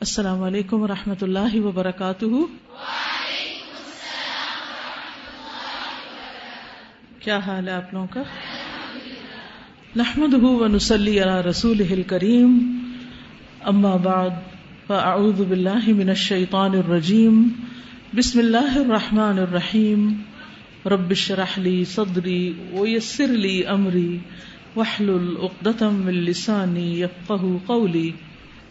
السلام علیکم و رحمۃ اللہ وبرکاتہ۔ کیا حال ہے آپ لوگوں کا؟ نحمد ونسلی علی رسول کریم اما بعد، فاعوذ باللہ من الشیطان الرجیم۔ بسم اللہ الرحمن الرحیم۔ رب اشرح لی صدری ویسر لی امری۔ واحلل عقدۃ من لسانی یفقهوا قولی۔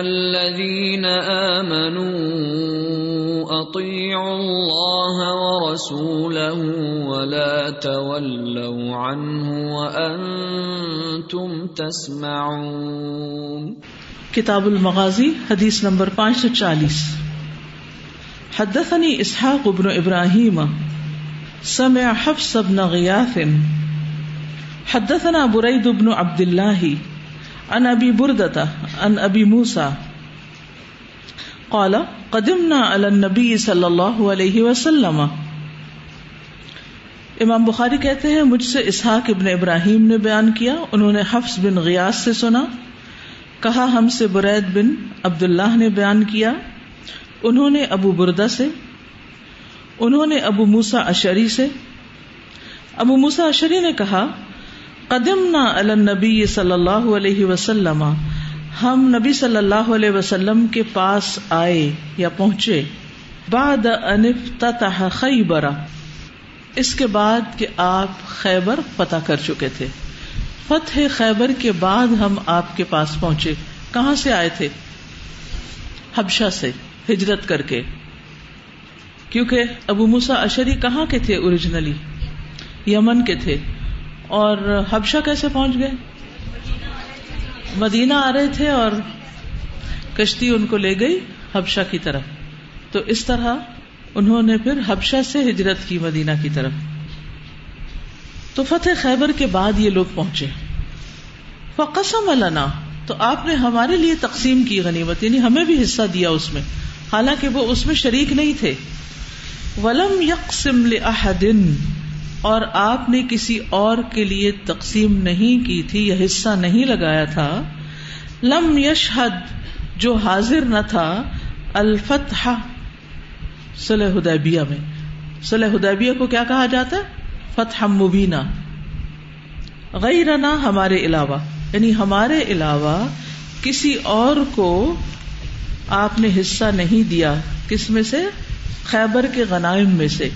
الذين آمنوا أطيعوا الله ورسوله ولا تولوا عنه وأنتم تسمعون. کتاب المغازی، حدیث نمبر پانچ سو چالیس. حدثني اسحاق بن ابراہیم سمع حفص بن غیاث حدثنا بريد بن عبد الله عن ابي بردة عن ابي موسى قال قدمنا على النبي صلى الله عليه وسلم. امام بخاری کہتے ہیں، مجھ سے اسحاق ابن ابراہیم نے بیان کیا، انہوں نے حفظ بن غیاس سے سنا، کہا ہم سے برید بن عبداللہ نے بیان کیا، انہوں نے ابو بردا سے، انہوں نے ابو موسا اشری سے۔ ابو موسا اشری نے کہا قدم نہ نبی صلی اللہ علیہ وسلم، ہم نبی صلی اللہ علیہ وسلم کے پاس آئے یا پہنچے۔ بعد خیبر، اس کے بعد کہ آپ خیبر فتح کر چکے تھے۔ فتح خیبر کے بعد ہم آپ کے پاس پہنچے۔ کہاں سے آئے تھے؟ حبشہ سے، ہجرت کر کے۔ کیونکہ ابو موسا اشری کہاں کے تھے اوریجنلی یمن کے تھے۔ اور حبشہ کیسے پہنچ گئے؟ مدینہ آ رہے تھے اور کشتی ان کو لے گئی حبشہ کی طرف۔ تو اس طرح انہوں نے پھر حبشہ سے ہجرت کی مدینہ کی طرف۔ تو فتح خیبر کے بعد یہ لوگ پہنچے۔ فقسم لنا، تو آپ نے ہمارے لیے تقسیم کی غنیمت یعنی ہمیں بھی حصہ دیا اس میں۔ حالانکہ وہ اس میں شریک نہیں تھے۔ ولم یقسم لأحد اور آپ نے کسی اور کے لیے تقسیم نہیں کی تھی یا حصہ نہیں لگایا تھا، لم یشہد، جو حاضر نہ تھا الفتح صلح حدیبیہ میں۔ صلح حدیبیہ کو کیا کہا جاتا ہے؟ فتح مبینہ۔ غیرنا ہمارے علاوہ یعنی ہمارے علاوہ کسی اور کو آپ نے حصہ نہیں دیا، کس میں سے؟ خیبر کے غنائم میں سے۔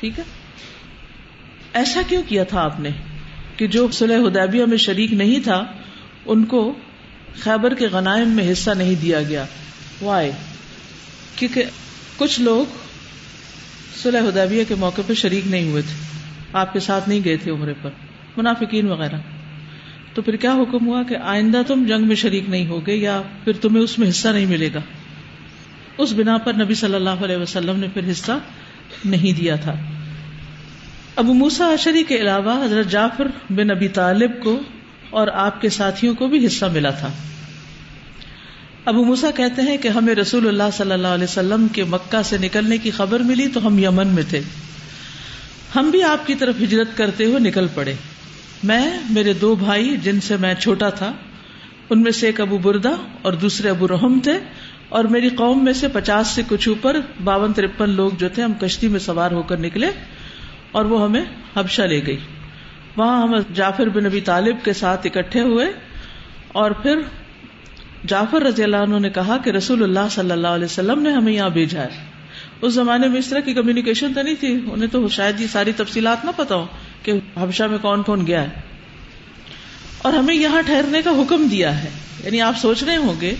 ٹھیک ہے؟ ایسا کیوں کیا تھا آپ نے کہ جو صلح حدیبیہ میں شریک نہیں تھا، ان کو خیبر کے غنائم میں حصہ نہیں دیا گیا؟ وائے کیونکہ کچھ لوگ صلح حدیبیہ کے موقع پہ شریک نہیں ہوئے تھے۔ آپ کے ساتھ نہیں گئے تھے عمرے پر، منافقین وغیرہ۔ تو پھر کیا حکم ہوا کہ آئندہ تم جنگ میں شریک نہیں ہوگے یا پھر تمہیں اس میں حصہ نہیں ملے گا؟ اس بنا پر نبی صلی اللہ علیہ وسلم نے پھر حصہ نہیں دیا تھا۔ ابو موسا اشری کے علاوہ حضرت جعفر بن ابی طالب کو اور آپ کے ساتھیوں کو بھی حصہ ملا تھا۔ ابو موسا کہتے ہیں کہ ہمیں رسول اللہ صلی اللہ علیہ وسلم کے مکہ سے نکلنے کی خبر ملی تو ہم یمن میں تھے۔ ہم بھی آپ کی طرف ہجرت کرتے ہوئے نکل پڑے۔ میں، میرے دو بھائی جن سے میں چھوٹا تھا، ان میں سے ایک ابو بردا اور دوسرے ابو رحم تھے اور میری قوم میں سے پچاس سے کچھ اوپر، باون ترپن لوگ جو تھے، ہم کشتی میں سوار ہو کر نکلے۔ اور وہ ہمیں حبشہ لے گئی۔ وہاں ہم جعفر بن نبی طالب کے ساتھ اکٹھے ہوئے اور پھر جعفر رضی اللہ عنہ نے کہا کہ رسول اللہ صلی اللہ علیہ وسلم نے ہمیں یہاں بھیجا ہے۔ اس زمانے میں اس طرح کی کمیونیکیشن تو نہیں تھی۔ انہیں تو شاید یہ ساری تفصیلات نہ پتا ہو کہ حبشہ میں کون کون گیا ہے۔ اور ہمیں یہاں ٹھہرنے کا حکم دیا ہے۔ یعنی آپ سوچ رہے ہوں گے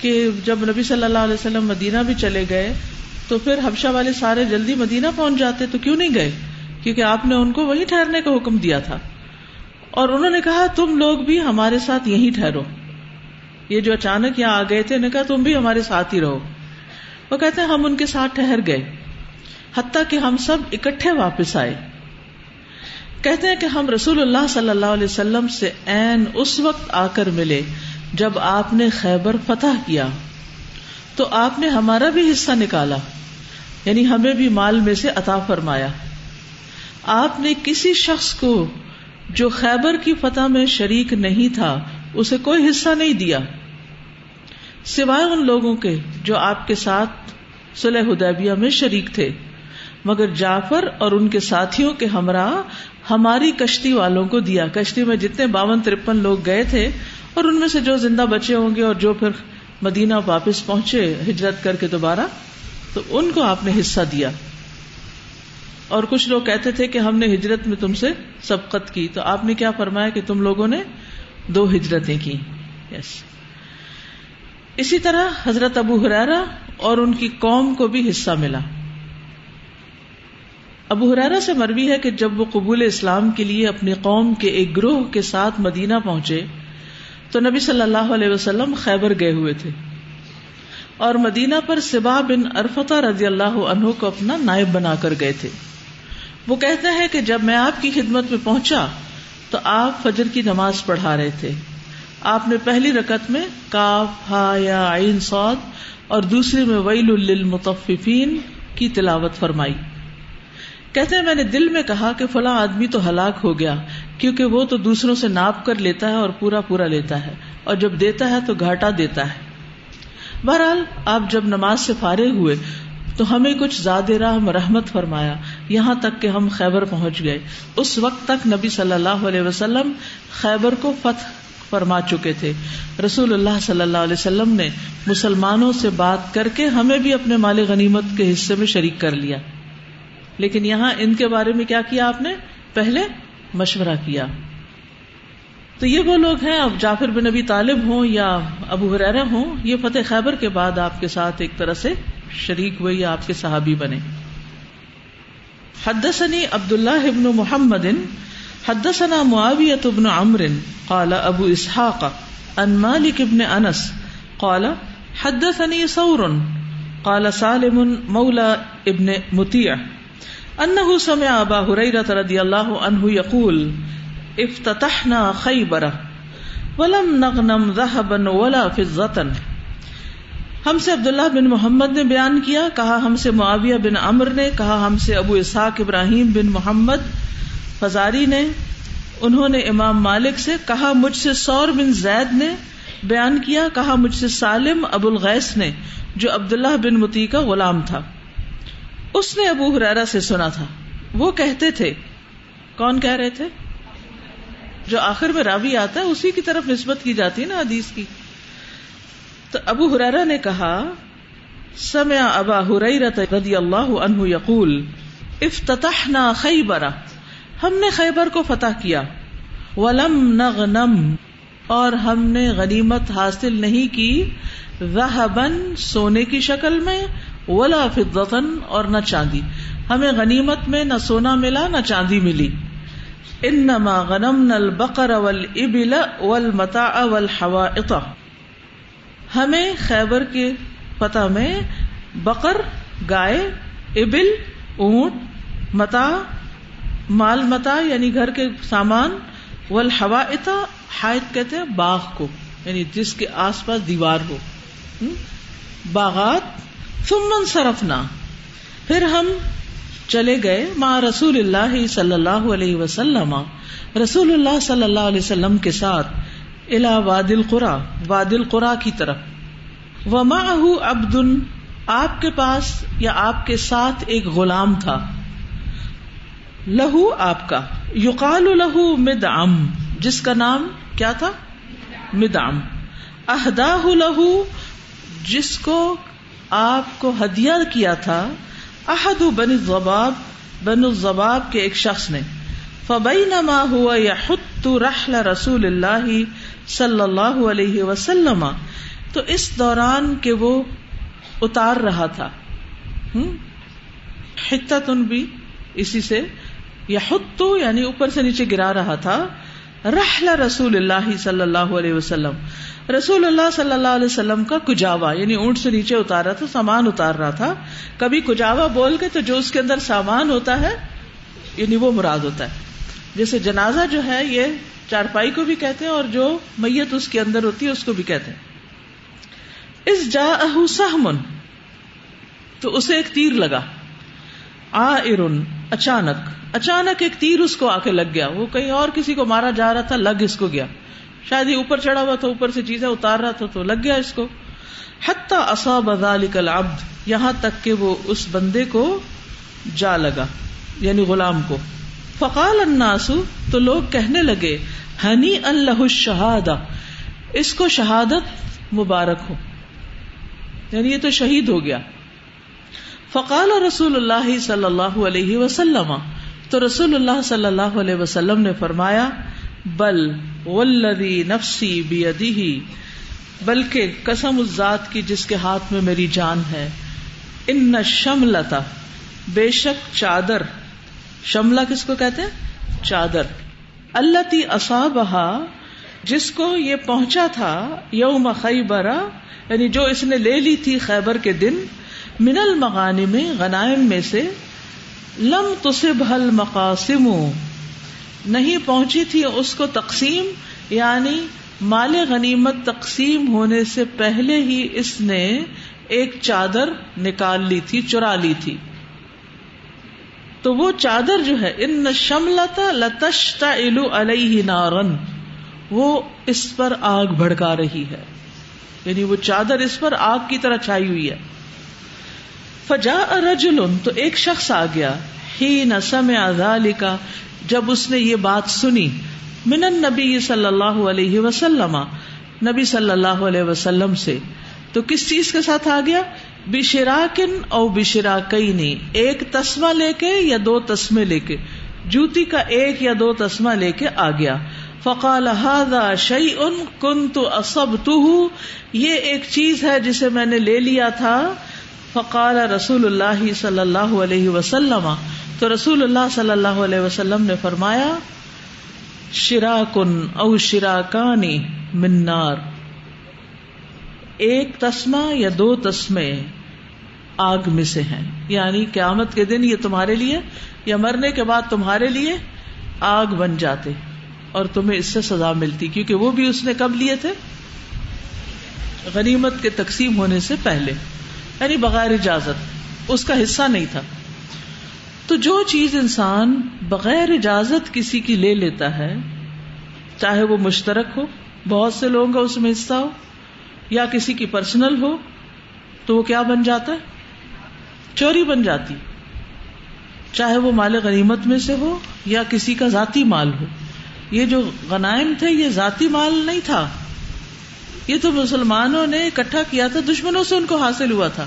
کہ جب نبی صلی اللہ علیہ وسلم مدینہ بھی چلے گئے تو پھر حبشہ والے سارے جلدی مدینہ پہنچ جاتے تو کیوں نہیں گئے؟ کیونکہ آپ نے ان کو وہی ٹھہرنے کا حکم دیا تھا۔ اور انہوں نے کہا، تم لوگ بھی ہمارے ساتھ یہیں ٹھہرو۔ یہ جو اچانک یہاں آ گئے تھے، انہوں نے کہا، تم بھی ہمارے ساتھ ہی رہو۔ وہ کہتے ہیں، ہم ان کے ساتھ ٹھہر گئے، حتیٰ کہ ہم سب اکٹھے واپس آئے۔ کہتے ہیں کہ ہم رسول اللہ صلی اللہ علیہ وسلم سے این اس وقت آ کر ملے جب آپ نے خیبر فتح کیا۔ تو آپ نے ہمارا بھی حصہ نکالا یعنی ہمیں بھی مال میں سے عطا فرمایا۔ آپ نے کسی شخص کو جو خیبر کی فتح میں شریک نہیں تھا، اسے کوئی حصہ نہیں دیا۔ سوائے ان لوگوں کے جو آپ کے ساتھ سلح حدیبیہ میں شریک تھے۔ مگر جعفر اور ان کے ساتھیوں کے ہمراہ ہماری کشتی والوں کو دیا۔ کشتی میں جتنے باون ترپن لوگ گئے تھے اور ان میں سے جو زندہ بچے ہوں گے اور جو پھر مدینہ واپس پہنچے، ہجرت کر کے دوبارہ، تو ان کو آپ نے حصہ دیا۔ اور کچھ لوگ کہتے تھے کہ ہم نے ہجرت میں تم سے سبقت کی تو آپ نے کیا فرمایا کہ تم لوگوں نے دو ہجرتیں کی؟ یس اسی طرح حضرت ابو حرارا اور ان کی قوم کو بھی حصہ ملا۔ ابو حرارا سے مروی ہے کہ جب وہ قبول اسلام کے لیے اپنی قوم کے ایک گروہ کے ساتھ مدینہ پہنچے تو نبی صلی اللہ علیہ وسلم خیبر گئے ہوئے تھے۔ اور مدینہ پر سبا بن ارفتا رضی اللہ عنہ کو اپنا نائب بنا کر گئے تھے۔ وہ کہتے ہیں کہ جب میں آپ کی خدمت میں پہنچا تو آپ فجر کی نماز پڑھا رہے تھے۔ آپ نے پہلی رکت میں کاف، ہا یا عین سعود اور دوسری میں ویل للمطففین کی تلاوت فرمائی۔ کہتے ہیں میں نے دل میں کہا کہ فلاں آدمی تو ہلاک ہو گیا کیونکہ وہ تو دوسروں سے ناپ کر لیتا ہے اور پورا پورا لیتا ہے اور جب دیتا ہے تو گھاٹا دیتا ہے۔ بہرحال آپ جب نماز سے فارغ ہوئے تو ہمیں کچھ زیادہ راہ مرحمت فرمایا، یہاں تک کہ ہم خیبر پہنچ گئے۔ اس وقت تک نبی صلی اللہ علیہ وسلم خیبر کو فتح فرما چکے تھے۔ رسول اللہ صلی اللہ علیہ وسلم نے مسلمانوں سے بات کر کے ہمیں بھی اپنے مال غنیمت کے حصے میں شریک کر لیا۔ لیکن یہاں ان کے بارے میں کیا کیا آپ نے؟ پہلے مشورہ کیا۔ تو یہ وہ لوگ ہیں، اب جعفر بن نبی طالب ہوں یا ابو حرا ہوں، یہ فتح خیبر کے بعد آپ کے ساتھ ایک طرح سے شریک ہوئے یا آپ کے صحابی بنے۔ حدثني عبد الله بن محمد، حدثنا معاوية بن عمرو، قال ابو اسحاق، عن مالك بن انس، قال حدثني ثور، قال سالم مولى ابن مطيع انه سمع ابا هريره رضي الله عنه يقول افتتحنا خيبر ولم نغنم ذهبا ولا فضه ہم سے عبداللہ بن محمد نے بیان کیا، کہا ہم سے معاویہ بن امر نے، کہا ہم سے ابو اسحاق ابراہیم بن محمد فزاری نے، انہوں نے امام مالک سے، کہا مجھ سے سور بن زید نے بیان کیا، کہا مجھ سے سالم ابو الغیس نے، جو عبداللہ بن متی کا غلام تھا۔ اس نے ابو حرارا سے سنا تھا۔ وہ کہتے تھے، کون کہہ رہے تھے؟ جو آخر میں راوی آتا ہے، اسی کی طرف نسبت کی جاتی ہے نا حدیث کی۔ تو ابو حرارا نے کہا، سمع ابا حریرت رضی اللہ عنہ یقول، افتتحنا خیبر، ہم نے خیبر کو فتح کیا، ولم نغنم، اور ہم نے غنیمت حاصل نہیں کی ذهبن سونے کی شکل میں، ولا فضتن اور نہ چاندی۔ ہمیں غنیمت میں نہ سونا ملا، نہ چاندی ملی۔ انما غنمنا البقر والابل والمتاع والحوائط۔ ہمیں خیبر کے فتح میں بقر، گائے، ابل، اونٹ، متا، مال متا یعنی گھر کے سامان، والحوائط، حائط کہتے ہیں باغ کو یعنی جس کے آس پاس دیوار ہو۔ باغات، ثم صرفنا پھر ہم چلے گئے ماں رسول اللہ صلی اللہ علیہ وسلم۔ رسول اللہ صلی اللہ علیہ وسلم کے ساتھ۔ الا واد القرا واد القرا کی طرف۔ وما عبد آپ کے پاس یا آپ کے ساتھ ایک غلام تھا۔ لہو آپ کا، یقال لہو مدعم، جس کا نام کیا تھا؟ مدعم۔ اہدا لہو، جس کو آپ کو ہدیہ کیا تھا۔ احد بن الزباب بن الزباب کے ایک شخص نے۔ فبینما ہوا یحت رحل رسول اللہ صلی اللہ علیہ وسلم، تو اس دوران کے وہ اتار رہا تھا۔ حتن بھی اسی سے، یا یعنی اوپر سے نیچے گرا رہا تھا۔ رحل رسول اللہ صلی اللہ علیہ وسلم۔ رسول اللہ صلی اللہ علیہ وسلم کا کجاوا یعنی اونٹ سے نیچے اتارا تھا، سامان اتار رہا تھا۔ کبھی کجاوا بول کے تو جو اس کے اندر سامان ہوتا ہے یعنی وہ مراد ہوتا ہے۔ جیسے جنازہ جو ہے، یہ چارپائی کو بھی کہتے ہیں اور جو میت اس کے اندر ہوتی ہے اس کو بھی کہتے ہیں۔ اس جا سہمن، تو اسے ایک تیر لگا۔ آ ارن اچانک۔ اچانک ایک تیر اس کو آ کے لگ گیا۔ وہ کہیں اور کسی کو مارا جا رہا تھا، لگ اس کو گیا۔ شاید یہ اوپر چڑھا ہوا تھا، اوپر سے چیزیں اتار رہا تھا، تو لگ گیا اس کو۔ حتی اصاب ذلك العبد، یہاں تک کہ وہ اس بندے کو جا لگا یعنی غلام کو۔ فقال الناس، تو لوگ کہنے لگے، ہنی اللہ شہادہ اس کو شہادت مبارک ہو۔ یعنی یہ تو شہید ہو گیا۔ فقال رسول اللہ صلی اللہ علیہ وسلم، تو رسول اللہ صلی اللہ علیہ وسلم نے فرمایا، بل ولدی نفسی بیدی بلکہ قسم اس ذات کی جس کے ہاتھ میں میری جان ہے، ان شملتا بے شک چادر۔ شملہ کس کو کہتے ہیں؟ چادر۔ اللہ تی اصابہ جس کو یہ پہنچا تھا، یوم خیبرا یعنی جو اس نے لے لی تھی خیبر کے دن من المغانی میں غنائم میں سے، لم تصب حل مقاسم نہیں پہنچی تھی اس کو تقسیم یعنی مال غنیمت تقسیم ہونے سے پہلے ہی اس نے ایک چادر نکال لی تھی، چرا لی تھی۔ تو وہ چادر جو ہے ان شملتا لتشتا الو علیہ نارن وہ اس پر آگ بھڑکا رہی ہے۔ یعنی وہ چادر اس پر آگ کی طرح چھائی ہوئی ہے۔ فجا رجل، تو ایک شخص آ گیا۔ ہی نسم ازال کا جب اس نے یہ بات سنی۔ من نبی صلی اللہ علیہ وسلم۔ نبی صلی اللہ علیہ وسلم سے تو کس چیز کے ساتھ آ گیا؟ بشراکن اور بشرا کئی نہیں ایک تسمہ لے کے یا دو تسمے لے کے؟ جوتی کا ایک یا دو تسمہ لے کے آ گیا۔ فقال هذا شيء كنت اصبته یہ ایک چیز ہے جسے میں نے لے لیا تھا۔ فقال رسول اللہ صلی اللہ علیہ وسلم۔ تو رسول اللہ صلی اللہ علیہ وسلم نے فرمایا شرا کن او شرا کانی منار ایک تسما یا دو تسمے آگ میں سے ہیں۔ یعنی قیامت کے دن یہ تمہارے لیے یا مرنے کے بعد تمہارے لیے آگ بن جاتے اور تمہیں اس سے سزا ملتی، کیونکہ وہ بھی اس نے کب لیے تھے؟ غنیمت کے تقسیم ہونے سے پہلے۔ یعنی بغیر اجازت، اس کا حصہ نہیں تھا۔ تو جو چیز انسان بغیر اجازت کسی کی لے لیتا ہے، چاہے وہ مشترک ہو، بہت سے لوگوں کا اس میں حصہ ہو یا کسی کی پرسنل ہو تو وہ کیا بن جاتا ہے؟ چوری بن جاتی۔ چاہے وہ مال غنیمت میں سے ہو یا کسی کا ذاتی مال ہو۔ یہ جو غنائم تھے، یہ ذاتی مال نہیں تھا۔ یہ تو مسلمانوں نے اکٹھا کیا تھا، دشمنوں سے ان کو حاصل ہوا تھا۔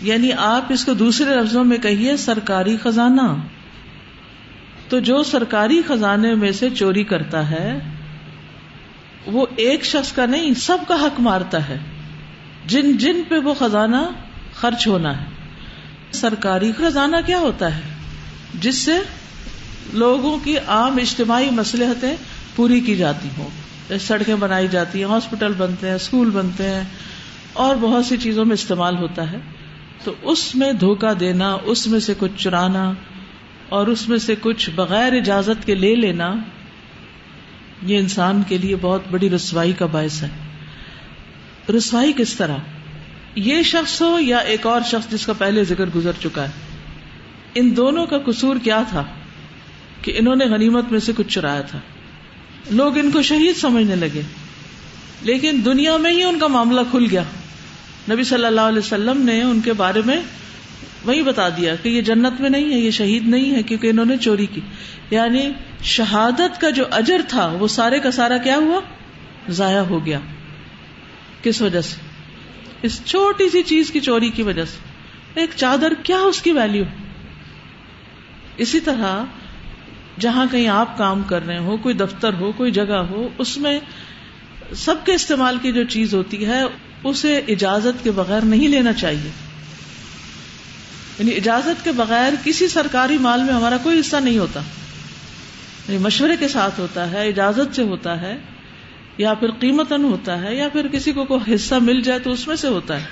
یعنی آپ اس کو دوسرے لفظوں میں کہیے، سرکاری خزانہ۔ تو جو سرکاری خزانے میں سے چوری کرتا ہے وہ ایک شخص کا نہیں، سب کا حق مارتا ہے۔ جن جن پہ وہ خزانہ خرچ ہونا ہے۔ سرکاری خزانہ کیا ہوتا ہے؟ جس سے لوگوں کی عام اجتماعی مسلحتیں پوری کی جاتی ہوں۔ سڑکیں بنائی جاتی ہیں، ہاسپٹل بنتے ہیں اسکول بنتے ہیں، اور بہت سی چیزوں میں استعمال ہوتا ہے۔ تو اس میں دھوکا دینا، اس میں سے کچھ چرانا، اور اس میں سے کچھ بغیر اجازت کے لے لینا یہ انسان کے لیے بہت بڑی رسوائی کا باعث ہے۔ رسوائی کس طرح؟ یہ شخص ہو یا ایک اور شخص جس کا پہلے ذکر گزر چکا ہے؟ ان دونوں کا قصور کیا تھا کہ انہوں نے غنیمت میں سے کچھ چرایا تھا؟ لوگ ان کو شہید سمجھنے لگے، لیکن دنیا میں ہی ان کا معاملہ کھل گیا۔ نبی صلی اللہ علیہ وسلم نے ان کے بارے میں وہی بتا دیا کہ یہ جنت میں نہیں ہے، یہ شہید نہیں ہے کیونکہ انہوں نے چوری کی۔ یعنی شہادت کا جو اجر تھا، وہ سارے کا سارا کیا ہوا؟ ضائع ہو گیا۔ کس وجہ سے؟ اس چھوٹی سی چیز کی چوری کی وجہ سے۔ ایک چادر، کیا اس کی ویلو اسی طرح جہاں کہیں آپ کام کر رہے ہو، کوئی دفتر ہو، کوئی جگہ ہو، اس میں سب کے استعمال کی جو چیز ہوتی ہے، اسے اجازت کے بغیر نہیں لینا چاہیے۔ یعنی اجازت کے بغیر کسی سرکاری مال میں ہمارا کوئی حصہ نہیں ہوتا۔ یعنی مشورے کے ساتھ ہوتا ہے، اجازت سے ہوتا ہے، یا پھر قیمتن ہوتا ہے، یا پھر کسی کو کوئی حصہ مل جائے تو اس میں سے ہوتا ہے۔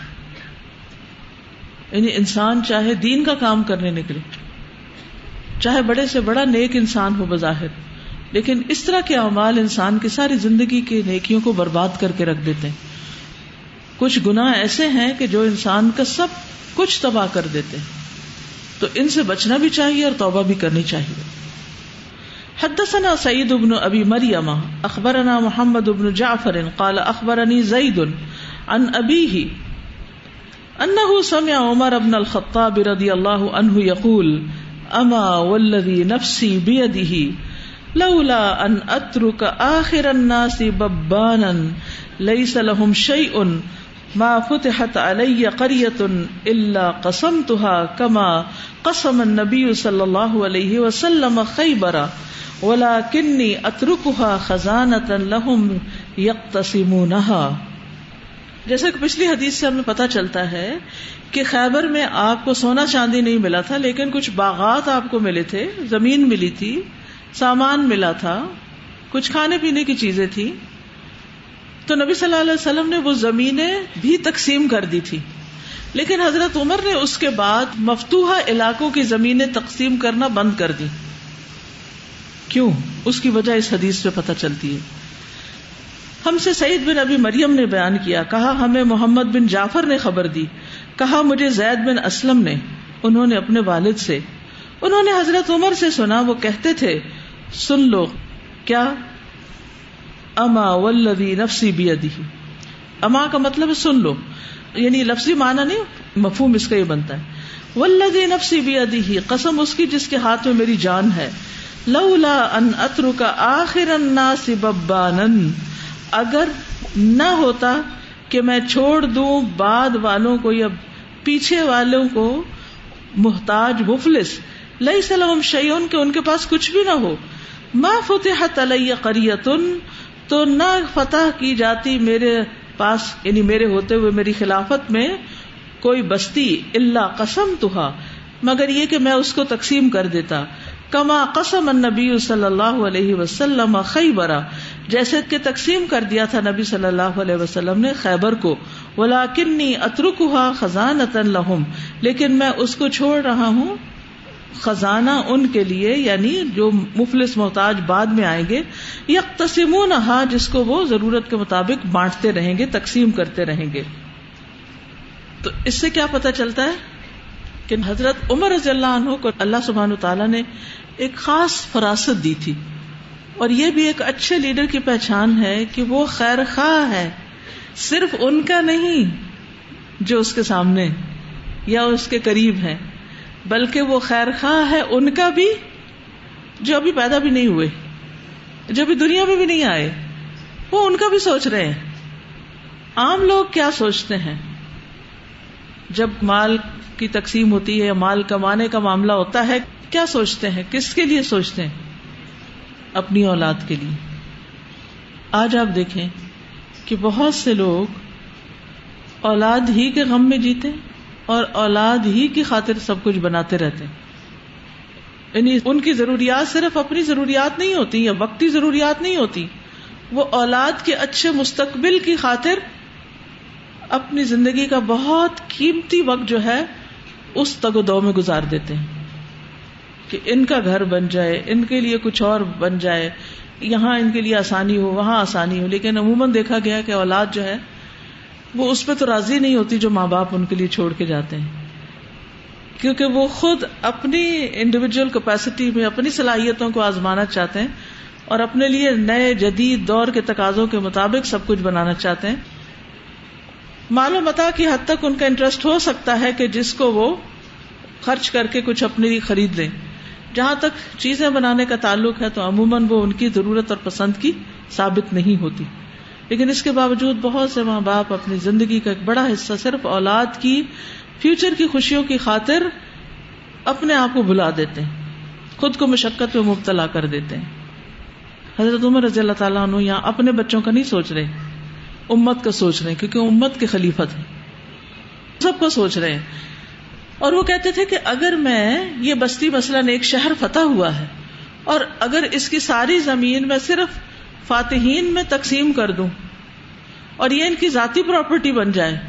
یعنی انسان چاہے دین کا کام کرنے نکلے، چاہے بڑے سے بڑا نیک انسان ہو بظاہر، لیکن اس طرح کے اعمال انسان کی ساری زندگی کی نیکیوں کو برباد کر کے رکھ دیتے ہیں۔ کچھ گنا ایسے ہیں کہ جو انسان کا سب کچھ تباہ کر دیتے ہیں۔ تو ان سے بچنا بھی چاہیے اور توبہ بھی کرنی چاہیے۔ حدثنا سعید ابن ابی مریم، اخبرنا محمد ابن جعفر، قال اخبرني زید عن ابیہ انه سمع عمر ابن الخطاب رضی اللہ عنہ یقول، اما والذی نفسی بیدہ لولا ان اترک آخر الناس ببانا، لیس لهم شیء ما فتحت علی قریت الا قسمتها کما قسم النبی صلی اللہ علیہ وسلم خیبر ولکنی اترکها خزانتا لهم یقتسمونها جیسا کہ پچھلی حدیث سے ہمیں پتا چلتا ہے کہ خیبر میں آپ کو سونا چاندی نہیں ملا تھا، لیکن کچھ باغات آپ کو ملے تھے، زمین ملی تھی، سامان ملا تھا، کچھ کھانے پینے کی چیزیں تھی تو نبی صلی اللہ علیہ وسلم نے وہ زمینیں بھی تقسیم کر دی تھی۔ لیکن حضرت عمر نے اس کے بعد مفتوحا علاقوں کی زمینیں تقسیم کرنا بند کر دی۔ کیوں؟ اس کی وجہ اس حدیث پہ پتہ چلتی ہے۔ ہم سے سعید بن ابھی مریم نے بیان کیا، کہا، ہمیں محمد بن جعفر نے خبر دی۔ کہا، مجھے زید بن اسلم نے، انہوں نے اپنے والد سے۔ انہوں نے حضرت عمر سے سنا، وہ کہتے تھے، سن لو، کیا اما ولدی نفسی بھی اما کا مطلب سن لو۔ یعنی لفظی معنی نہیں، مفہوم اس کا یہ بنتا ہے۔ ولدی نفسی بھی ادی قسم اس کی جس کے ہاتھ میں میری جان ہے۔ لولا ان اتر کا آخر ببانن۔ اگر نہ ہوتا کہ میں چھوڑ دوں بعد والوں کو یا پیچھے والوں کو محتاج مفلس لئی سلام شیون کے ان کے پاس کچھ بھی نہ ہو۔ ما فتح علیہ قریتن تو نہ فتح کی جاتی میرے پاس یعنی میرے ہوتے ہوئے میری خلافت میں کوئی بستی اللہ قسم تہا مگر یہ کہ میں اس کو تقسیم کر دیتا۔ کما قسم النبی صلی اللہ علیہ وسلم خیبرا جیسے کہ تقسیم کر دیا تھا نبی صلی اللہ علیہ وسلم نے خیبر کو۔ ولاکنی اترکا خزان لہم لیکن میں اس کو چھوڑ رہا ہوں۔ خزانہ ان کے لیے یعنی جو مفلس محتاج بعد میں آئیں گے یا تسیم جس کو وہ ضرورت کے مطابق بانٹتے رہیں گے، تقسیم کرتے رہیں گے۔ تو اس سے کیا پتا چلتا ہے کہ حضرت عمر رضی اللہ عنہ کو اللہ سبحان تعالیٰ نے ایک خاص فراست دی تھی۔ اور یہ بھی ایک اچھے لیڈر کی پہچان ہے کہ وہ خیر خواہ ہے۔ صرف ان کا نہیں، جو اس کے سامنے یا اس کے قریب ہے بلکہ وہ خیر خواہ ہے ان کا بھی جو ابھی پیدا بھی نہیں ہوئے، جو ابھی دنیا میں بھی نہیں آئے، وہ ان کا بھی سوچ رہے ہیں۔ عام لوگ کیا سوچتے ہیں؟ جب مال کی تقسیم ہوتی ہے یا مال کمانے کا معاملہ ہوتا ہے، کیا سوچتے ہیں؟ کس کے لیے سوچتے ہیں؟ اپنی اولاد کے لیے۔ آج آپ دیکھیں کہ بہت سے لوگ اولاد ہی کے غم میں جیتے اور اولاد ہی کی خاطر سب کچھ بناتے رہتے یعنی ان کی ضروریات صرف اپنی ضروریات نہیں ہوتی یا وقتی ضروریات نہیں ہوتی، وہ اولاد کے اچھے مستقبل کی خاطر اپنی زندگی کا بہت قیمتی وقت جو ہے، اس تگ و دو میں گزار دیتے ہیں۔ کہ ان کا گھر بن جائے، ان کے لیے کچھ اور بن جائے، یہاں ان کے لیے آسانی ہو، وہاں آسانی ہو۔ لیکن عموماً دیکھا گیا کہ اولاد جو ہے وہ اس پہ تو راضی نہیں ہوتی جو ماں باپ ان کے لیے چھوڑ کے جاتے ہیں۔ کیونکہ وہ خود اپنی انڈیویجل کیپیسٹی میں اپنی صلاحیتوں کو آزمانا چاہتے ہیں اور اپنے لیے نئے جدید دور کے تقاضوں کے مطابق سب کچھ بنانا چاہتے ہیں۔ معلوم متا کی حد تک ان کا انٹرسٹ ہو سکتا ہے کہ جس کو وہ خرچ کر کے کچھ اپنے لیے خرید لیں۔ جہاں تک چیزیں بنانے کا تعلق ہے تو عموماً وہ ان کی ضرورت اور پسند کی ثابت نہیں ہوتی۔ لیکن اس کے باوجود بہت سے ماں باپ اپنی زندگی کا ایک بڑا حصہ صرف اولاد کی فیوچر کی خوشیوں کی خاطر اپنے آپ کو بلا دیتے ہیں، خود کو مشقت میں مبتلا کر دیتے ہیں۔ حضرت عمر رضی اللہ تعالیٰ عنہ یہاں اپنے بچوں کا نہیں سوچ رہے، امت کا سوچ رہے، کیونکہ امت کے خلیفت ہیں۔ سب کو سوچ رہے ہیں۔ اور وہ کہتے تھے کہ اگر میں یہ بستی مثلاً ایک شہر فتح ہوا ہے اور اگر اس کی ساری زمین میں صرف فاتحین میں تقسیم کر دوں اور یہ ان کی ذاتی پراپرٹی بن جائے،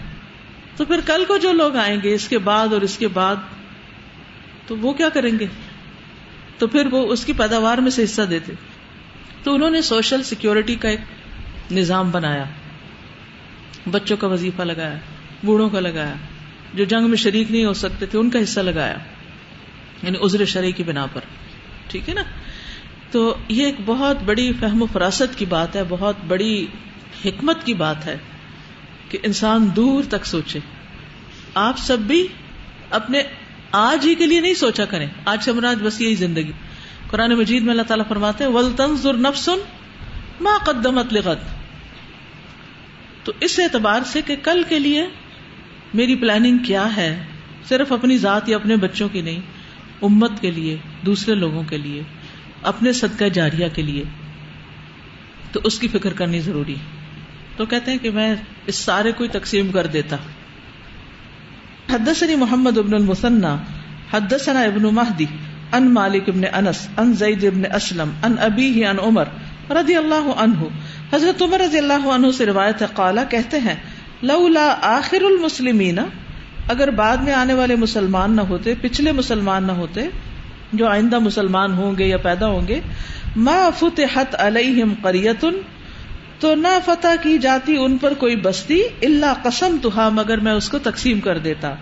تو پھر کل کو جو لوگ آئیں گے، اس کے بعد اور اس کے بعد، تو وہ کیا کریں گے؟ تو پھر وہ اس کی پیداوار میں سے حصہ دیتے۔ تو انہوں نے سوشل سیکورٹی کا ایک نظام بنایا، بچوں کا وظیفہ لگایا، بوڑھوں کا لگایا، جو جنگ میں شریک نہیں ہو سکتے تھے، ان کا حصہ لگایا یعنی عذر شرح کی بنا پر۔ ٹھیک ہے نا؟ تو یہ ایک بہت بڑی فہم و فراست کی بات ہے، بہت بڑی حکمت کی بات ہے کہ انسان دور تک سوچے۔ آپ سب بھی اپنے آج ہی کے لیے نہیں سوچا کریں۔ آج سے مراد بس یہی زندگی۔ قرآن مجید میں اللہ تعالیٰ فرماتے ہیں ول تنظر نفسن ما قدمت لغت تو اس اعتبار سے کہ کل کے لیے میری پلاننگ کیا ہے؟ صرف اپنی ذات یا اپنے بچوں کی نہیں، امت کے لیے، دوسرے لوگوں کے لیے۔ اپنے صدقہ جاریہ کے لیے، تو اس کی فکر کرنی ضروری تو کہتے ہیں کہ میں اس سارے کو تقسیم کر دیتا۔ حدثني محمد ابن المثنى حدثنا ابن مہدی ان مالک ابن انس ان زید ابن اسلم ان ابی ان عمر رضی اللہ عنہ۔ حضرت عمر رضی اللہ عنہ سے روایت ہے قالا کہتے ہیں، لولا آخر المسلمین، اگر بعد میں آنے والے مسلمان نہ ہوتے، پچھلے مسلمان نہ ہوتے جو آئندہ مسلمان ہوں گے یا پیدا ہوں گے، ما فتحت علیہم قریتن تو نہ فتح کی جاتی ان پر کوئی بستی اللہ قسم تو مگر میں اس کو تقسیم کر دیتا۔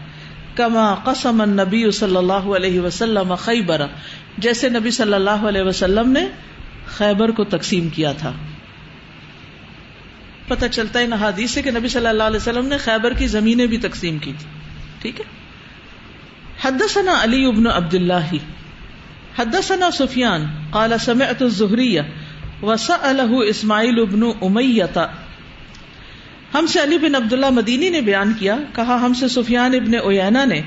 کما قسم نبی صلی اللہ علیہ وسلم خیبر جیسے نبی صلی اللہ علیہ وسلم نے خیبر کو تقسیم کیا تھا۔ پتہ چلتا ہے نہ حدیث سے کہ نبی صلی اللہ علیہ وسلم نے خیبر کی زمینیں بھی تقسیم کی تھی۔ ٹھیک ہے؟ حدثنا علی ابن عبد اللہ حدثنا سفیان، قال سمعت الزہریہ وسأله اسماعیل ابن امیتا ہم سے علی بن عبداللہ مدینی نے بیان کیا، کہا ہم سے سفیان ابن اوینا نے۔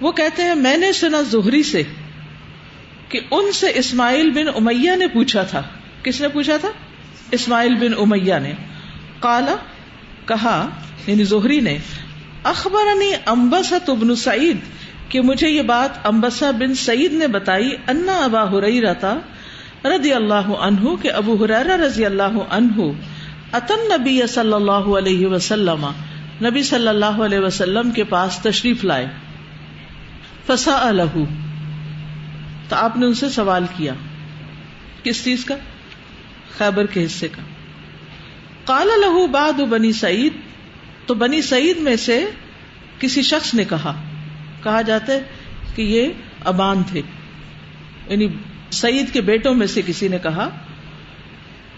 وہ کہتے ہیں، میں نے سنا زہری سے کہ ان سے اسماعیل بن امیہ نے پوچھا تھا۔ کس نے پوچھا تھا؟ اسماعیل بن امیہ نے۔ کالا کہا یعنی زہری نے، اخبرنی امبسط ابن سعید کہ مجھے یہ بات امبسا بن سعید نے بتائی، انا ابا ہرئی رہتا رضی اللہ عنہ، کہ ابو حرار رضی اللہ عنہ اتن نبی صلی اللہ علیہ وسلم، نبی صلی اللہ علیہ وسلم کے پاس تشریف لائے۔ فسا الح تو آپ نے ان سے سوال کیا۔ کس چیز کا؟ خیبر کے حصے کا۔ کالا لہو باد بنی سعید، تو بنی سعید میں سے کسی شخص نے کہا۔ کہا جاتا ہے کہ یہ ابان تھے۔ یعنی سعید کے بیٹوں میں سے کسی نے کہا،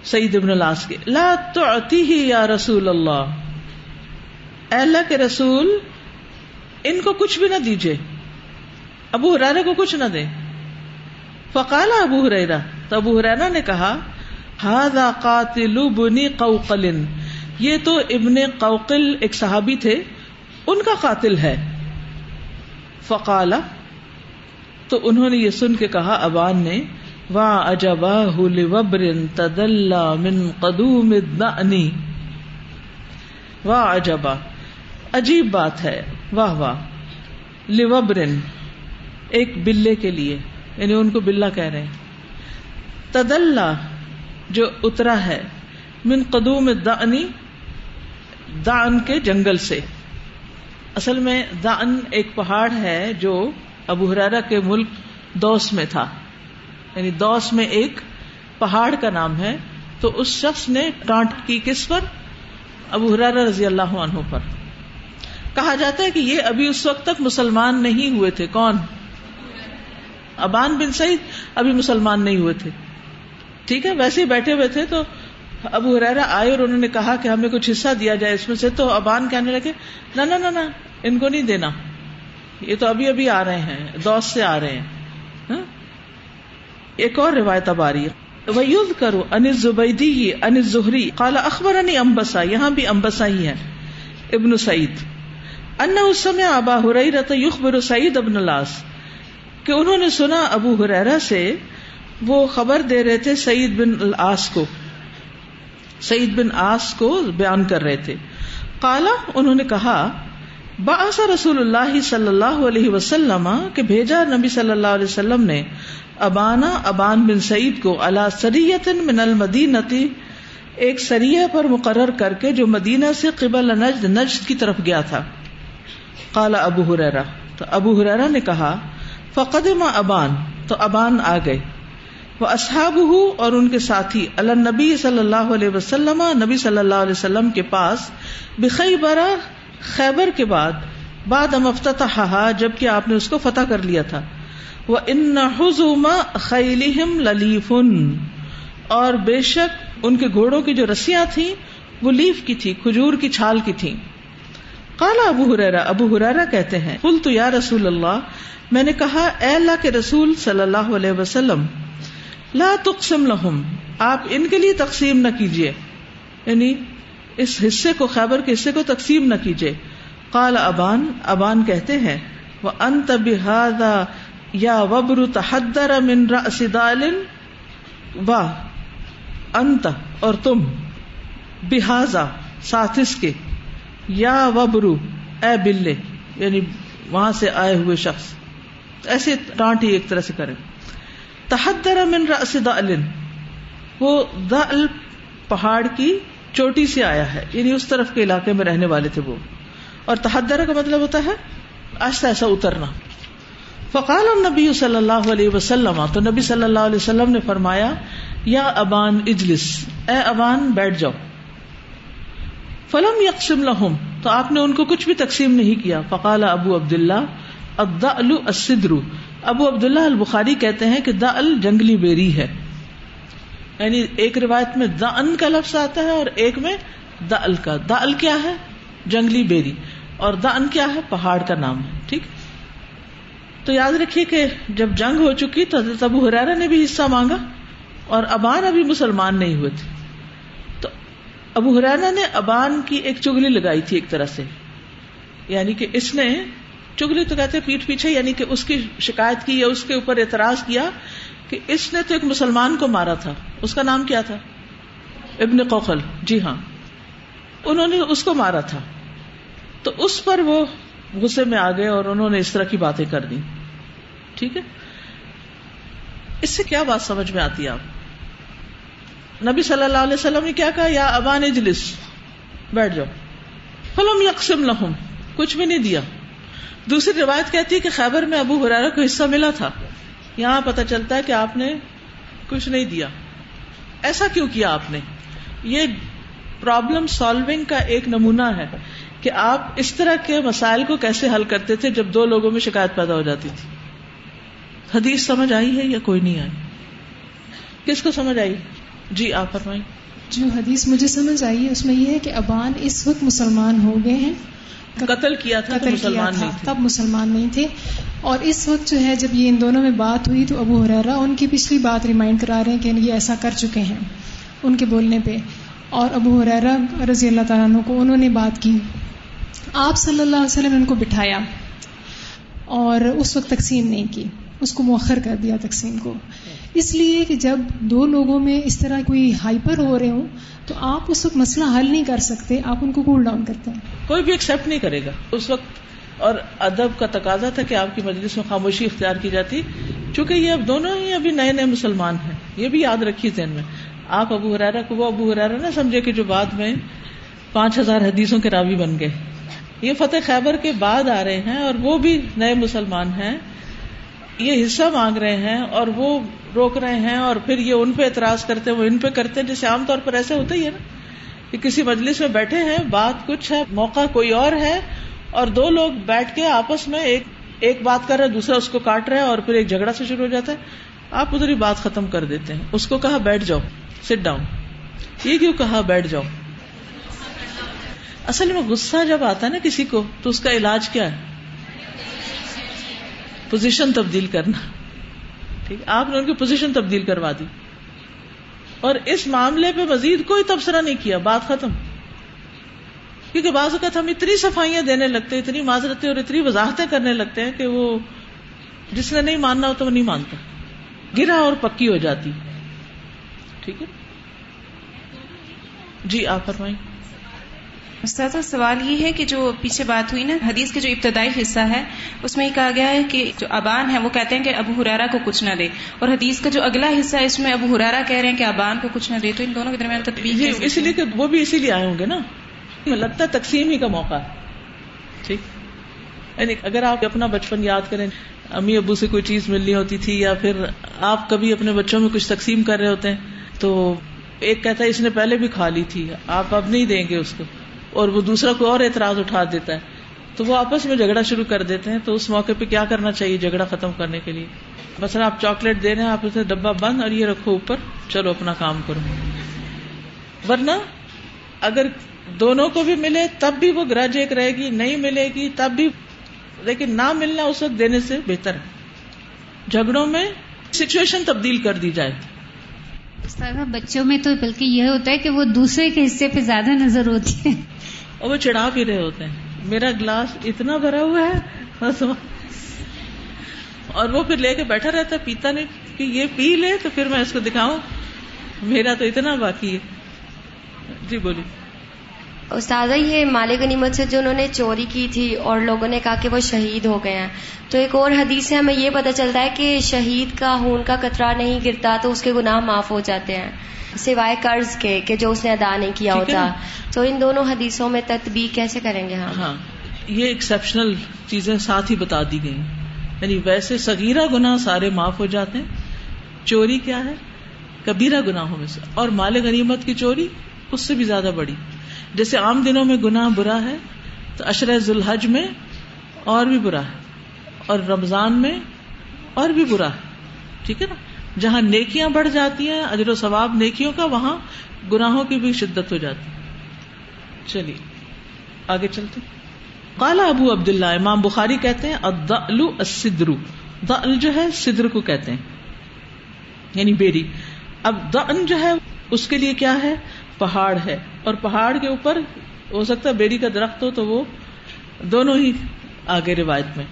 سعید ابن الاس کے، لا تو ہی یا رسول اللہ۔ اے اللہ کے رسول، ان کو کچھ بھی نہ دیجیے ابو حرارا کو کچھ نہ دے فقالا ابو حریرا تو ابو حرارا نے کہا ہاضا قاتل بنی قوقل۔ یہ تو ابن قوقل ایک صحابی تھے، ان کا قاتل ہے۔ فقالا تو انہوں نے یہ سن کے کہا، ابان نے، وا اجبا وبر تدل من قدوم الدعنی واہ اجبا. عجیب بات ہے. واہ واہ. لبرن ایک بلے کے لیے یعنی ان کو بلا کہہ رہے ہیں. تدلہ جو اترا ہے، من قدوم دعنی دان کے جنگل سے. اصل میں دان ایک پہاڑ ہے جو ابو حرارا کے ملک دوس میں تھا۔ یعنی دوس میں ایک پہاڑ کا نام ہے۔ تو اس شخص نے ڈانٹ کی کس پر؟ ابو حرارا رضی اللہ عنہ پر۔ کہا جاتا ہے کہ یہ ابھی اس وقت تک مسلمان نہیں ہوئے تھے۔ کون؟ ابان بن سعید ابھی مسلمان نہیں ہوئے تھے۔ ٹھیک ہے، ویسے ہی بیٹھے ہوئے تھے۔ تو ابو حرارا آئے اور انہوں نے کہا کہ ہمیں کچھ حصہ دیا جائے اس میں سے۔ تو ابان کہنے لگے نہ نہ۔ ان کو نہیں دینا۔ یہ تو ابھی ابھی آ رہے ہیں، دوست سے آ رہے ہیں۔ ہاں؟ ایک اور روایت اب آ رہی ہے۔ ویوز کرو ان زبیدی ان زہری کالا اخبر انی امبسا یہاں بھی امبسا ہی ہے۔ ابن سعید۔ ان اس سمے ابا ہرئی رت یخبر سعید ابن لاس کہ انہوں نے سنا ابو ہریرا سے، وہ خبر دے رہے تھے سعید بن العاص کو۔ سعید بن آس کو بیان کر رہے تھے۔ کالا انہوں نے کہا باس رسول اللہ صلی اللہ علیہ وسلم کہ بھیجا نبی صلی اللہ علیہ وسلم نے ابانا ابان بن سعید کو اللہ سریت من المدینتی ایک سریہ پر مقرر کر کے جو مدینہ سے قبل نجد نجد کی طرف گیا تھا۔ کالا ابو ہریرا تو ابو ہریرا نے کہا فقد ابان۔ تو ابان آ گئے۔ وہ اصحاب اور ان کے ساتھی اللہ نبی صلی اللہ علیہ وسلم، نبی صلی اللہ علیہ وسلم کے پاس بخی برا خیبر کے بعد بعد افتتحا جبکہ آپ نے اس کو فتح کر لیا تھا۔ وہ ان حزوم خیلہم للیفن اور بے شک، ان کے گھوڑوں کی جو رسیاں تھیں، وہ لیف کی تھی، کھجور کی چھال کی تھی کالا ابو ہریرا ابو ہریرا کہتے ہیں کل تو یا رسول اللہ، میں نے کہا، اے اللہ کے رسول صلی اللہ علیہ وسلم، لا تقسم لہم آپ ان کے لیے تقسیم نہ کیجیے یعنی اس حصے کو خیبر کے حصے کو تقسیم نہ کیجیے کال ابان ابان کہتے ہیں وہ انت بحادا یا وبر تحدر من رأس دال؟ واہ، انت اور تم بحاظا ساتھ اس کے، یا وبرو اے بلے یعنی وہاں سے آئے ہوئے شخص۔ ایسے ڈانٹ ہی ایک طرح سے کرے تحدر من رأس دال، وہ دل پہاڑ کی چوٹی سے آیا ہے یعنی اس طرف کے علاقے میں رہنے والے تھے وہ۔ اور تحدر کا مطلب ہوتا ہے ایسا ایسا اترنا۔ فقال النبی صلی اللہ علیہ وسلم، تو نبی صلی اللہ علیہ وسلم نے فرمایا، یا ابان اجلس، اے ابان بیٹھ جاؤ۔ فلم یکسم لہم، تو آپ نے ان کو کچھ بھی تقسیم نہیں کیا۔ فقال ابو عبد اللہ ابدا السدرو ابو عبد اللہ البخاری کہتے ہیں کہ دا ال جنگلی بیری ہے۔ یعنی ایک روایت میں دا ان کا لفظ آتا ہے اور ایک میں دا ال کا۔ دا ال کیا ہے؟ جنگلی بیری۔ اور دا ان کیا ہے؟ پہاڑ کا نام ہے، ٹھیک؟ تو یاد رکھیے کہ جب جنگ ہو چکی تو حضرت ابو حرارا نے بھی حصہ مانگا اور ابان ابھی مسلمان نہیں ہوئے تھے۔ تو ابو حرارا نے ابان کی ایک چگلی لگائی تھی ایک طرح سے۔ یعنی کہ اس نے چگلی تو کہتے پیٹ پیچھے یعنی کہ اس کی شکایت کی یا اس کے اوپر اعتراض کیا کہ اس نے تو ایک مسلمان کو مارا تھا۔ اس کا نام کیا تھا؟ ابن قوقل۔ جی ہاں۔ انہوں نے اس کو مارا تھا۔ تو اس پر وہ غصے میں آ گئے اور انہوں نے اس طرح کی باتیں کر دی ٹھیک ہے؟ اس سے کیا بات سمجھ میں آتی ہے آپ؟ نبی صلی اللہ علیہ وسلم نے کیا کہا؟ یا ابان اجلس۔ بیٹھ جاؤ۔ فلم یکسم لہم۔ کچھ بھی نہیں دیا۔ دوسری روایت کہتی ہے کہ خیبر میں ابو حرارا کو حصہ ملا تھا۔ یہاں پتہ چلتا ہے کہ آپ نے کچھ نہیں دیا۔ ایسا کیوں کیا آپ نے؟ یہ پرابلم سالونگ کا ایک نمونہ ہے کہ آپ اس طرح کے مسائل کو کیسے حل کرتے تھے جب دو لوگوں میں شکایت پیدا ہو جاتی تھی؟ حدیث سمجھ آئی ہے یا کوئی نہیں آئی؟ کس کو سمجھ آئی؟ جی آپ فرمائی جو حدیث مجھے سمجھ آئی ہے، اس میں یہ ہے کہ ابان اس وقت مسلمان ہو گئے ہیں قتل کیا تھا قتل کیا تھا تب مسلمان نہیں تھے۔ اور اس وقت جو ہے جب یہ ان دونوں میں بات ہوئی تو ابو حرارا ان کی پچھلی بات ریمائنڈ کرا رہے ہیں کہ یہ ایسا کر چکے ہیں ان کے بولنے پہ۔ اور ابو حرارا رضی اللہ تعالیٰ عنہ کو انہوں نے بات کی۔ آپ صلی اللہ علیہ وسلم نے ان کو بٹھایا اور اس وقت تقسیم نہیں کی۔ اس کو مؤخر کر دیا تقسیم کو۔ اس لیے کہ جب دو لوگوں میں اس طرح کوئی ہائپر ہو رہے ہوں، تو آپ اس وقت مسئلہ حل نہیں کر سکتے، آپ ان کو کول ڈاؤن کرتے ہیں۔ کوئی بھی ایکسپٹ نہیں کرے گا۔ اس وقت اور ادب کا تقاضا تھا کہ آپ کی مجلس میں خاموشی اختیار کی جاتی، چونکہ یہ اب دونوں ہی ابھی نئے نئے مسلمان ہیں۔ یہ بھی یاد رکھیے ذہن میں۔ آپ ابو حرارا کو وہ ابو حرارا نہ سمجھے کہ جو بعد میں پانچ ہزار حدیثوں کے راوی بن گئے۔ یہ فتح خیبر کے بعد آ رہے ہیں اور وہ بھی نئے مسلمان ہیں۔ یہ حصہ مانگ رہے ہیں اور وہ روک رہے ہیں اور پھر یہ ان پہ اعتراض کرتے ہیں، وہ ان پہ کرتے ہیں، جیسے عام طور پر ایسا ہوتا ہی ہے نا کہ کسی مجلس میں بیٹھے ہیں، بات کچھ ہے، موقع کوئی اور ہے اور دو لوگ بیٹھ کے آپس میں ایک ایک بات کر رہے دوسرا اس کو کاٹ رہے اور پھر ایک جھگڑا سے شروع ہو جاتا ہے۔ آپ ادھر ہی بات ختم کر دیتے ہیں۔ اس کو کہا بیٹھ جاؤ سٹ ڈاؤن یہ کیوں کہا بیٹھ جاؤ؟ اصل میں غصہ جب آتا ہے نا کسی کو تو اس کا علاج کیا ہے؟ پوزیشن تبدیل کرنا۔ ٹھیک، آپ نے ان کی پوزیشن تبدیل کروا دی۔ اور اس معاملے پہ مزید کوئی تبصرہ نہیں کیا، بات ختم۔ کیونکہ بعض اوقات ہم اتنی صفائیاں دینے لگتے، اتنی معذرتیں اور اتنی وضاحتیں کرنے لگتے ہیں کہ وہ جس نے نہیں ماننا ہوتا وہ نہیں مانتا۔ گرا اور پکی ہو جاتی۔ ٹھیک ہے؟ جی آپ فرمائیں۔ استاد سوال یہ ہے کہ جو پیچھے بات ہوئی نا حدیث کے جو ابتدائی حصہ ہے اس میں یہ کہا گیا ہے کہ جو ابان ہے وہ کہتے ہیں کہ ابو ہرارا کو کچھ نہ دے۔ اور حدیث کا جو اگلا حصہ ہے اس میں ابو ہرارا کہہ رہے ہیں کہ ابان کو کچھ نہ دے۔ تو ان دونوں کے درمیان جی اس لیے کہ وہ بھی اسی لیے آئے ہوں گے نا۔ لگتا ہے تقسیم ہی کا موقع ہے۔ ٹھیک۔ یعنی اگر آپ اپنا بچپن یاد کریں امی ابو سے کوئی چیز ملنی ہوتی تھی یا پھر آپ کبھی اپنے بچوں میں کچھ تقسیم کر رہے ہوتے ہیں تو ایک کہتا ہے اس نے پہلے بھی کھا لی تھی آپ اب نہیں دیں گے اس کو۔ اور وہ دوسرا کوئی اور اعتراض اٹھا دیتا ہے تو وہ آپس میں جھگڑا شروع کر دیتے ہیں تو اس موقع پہ کیا کرنا چاہیے جھگڑا ختم کرنے کے لیے؟ بس آپ چاکلیٹ دے رہے ہیں، آپ اسے ڈبا بند اور یہ رکھو اوپر، چلو اپنا کام کرو۔ ورنہ اگر دونوں کو بھی ملے تب بھی وہ گرج ایک رہے گی، نہیں ملے گی تب بھی۔ لیکن نہ ملنا اس وقت دینے سے بہتر ہے۔ جھگڑوں میں سچویشن تبدیل کر دی جائے۔ بچوں میں تو بلکہ یہ ہوتا ہے کہ وہ دوسرے کے حصے پہ زیادہ نظر ہوتی ہے۔ اور وہ چڑھا بھی رہے ہوتے ہیں۔ میرا گلاس اتنا بھرا ہوا ہے اور وہ پھر لے کے بیٹھا رہتا ہے، پیتا نہیں کہ یہ پی لے تو پھر میں اس کو دکھاؤں۔ میرا تو اتنا باقی ہے۔ جی بولیے۔ استاذہ یہ مالک غنیمت سے جو انہوں نے چوری کی تھی اور لوگوں نے کہا کہ وہ شہید ہو گئے ہیں۔ تو ایک اور حدیث سے ہمیں یہ پتہ چلتا ہے کہ شہید کا خون کا قطرہ نہیں گرتا تو اس کے گناہ معاف ہو جاتے ہیں سوائے قرض کے کہ جو اس نے ادا نہیں کیا ہوتا۔ تو ان دونوں حدیثوں میں تطبیق کیسے کریں گے ہاں یہ ایکسپشنل چیزیں ساتھ ہی بتا دی گئی یعنی ویسے سگیرہ گنا سارے معاف ہو جاتے ہیں چوری کیا ہے؟ کبیرہ گناہوں میں سے۔ اور مال غنیمت کی چوری اس سے بھی زیادہ بڑی۔ جیسے عام دنوں میں گناہ برا ہے، تو اشر ذوالحج میں اور بھی برا ہے، اور رمضان میں اور بھی برا ہے، ٹھیک ہے نا؟ جہاں نیکیاں بڑھ جاتی ہیں، اجر و ثواب نیکیوں کا، وہاں گناہوں کی بھی شدت ہو جاتی چلیے، آگے چلتے کالا ابو عبد اللہ امام بخاری کہتے ہیں جو ہے، سدر کو کہتے ہیں یعنی بیری۔ اب دن جو ہے، اس کے لیے کیا ہے؟ پہاڑ ہے۔ اور پہاڑ کے اوپر، ہو سکتا ہے بیری کا درخت ہو تو وہ دونوں ہی آگے روایت میں۔